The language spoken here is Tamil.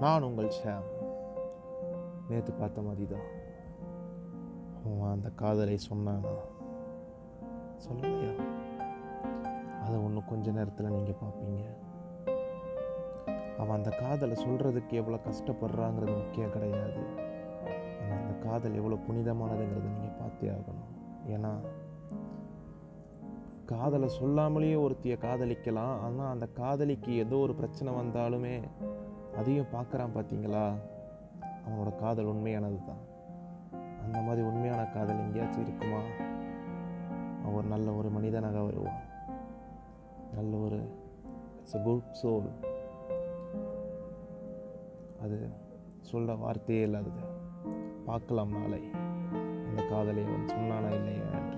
நான் உங்கள் ஷாம் நேற்று பார்த்த மாதிரி தான் அவன் அந்த காதலை சொன்னானா? சொல்லலையா? அதை ஒன்று கொஞ்ச நேரத்தில் நீங்கள் பார்ப்பீங்க. அவன் அந்த காதலை சொல்கிறதுக்கு எவ்வளோ கஷ்டப்படுறாங்கிறது முக்கியம் கிடையாது. ஆனால் அந்த காதல் எவ்வளோ புனிதமானதுங்கிறத நீங்கள் பார்த்தே ஆகணும். ஏன்னா காதலை சொல்லாமலேயே ஒருத்தியை காதலிக்கலாம். ஆனால் அந்த காதலிக்கு ஏதோ ஒரு பிரச்சனை வந்தாலுமே அதையும் பார்க்குறான் பார்த்தீங்களா? அவனோட காதல் உண்மையானது தான் அந்த மாதிரி உண்மையான காதல் எங்கேயாச்சும் இருக்குமா? அவர் ஒரு நல்ல ஒரு மனிதனாக வருவான். நல்ல ஒரு இட்ஸ் குட் சோல் அது சொல்ல வார்த்தையே இல்லாதது. பார்க்கலாம் நாளை. அந்த காதலை அவன் சொன்னானா இல்லையா என்று.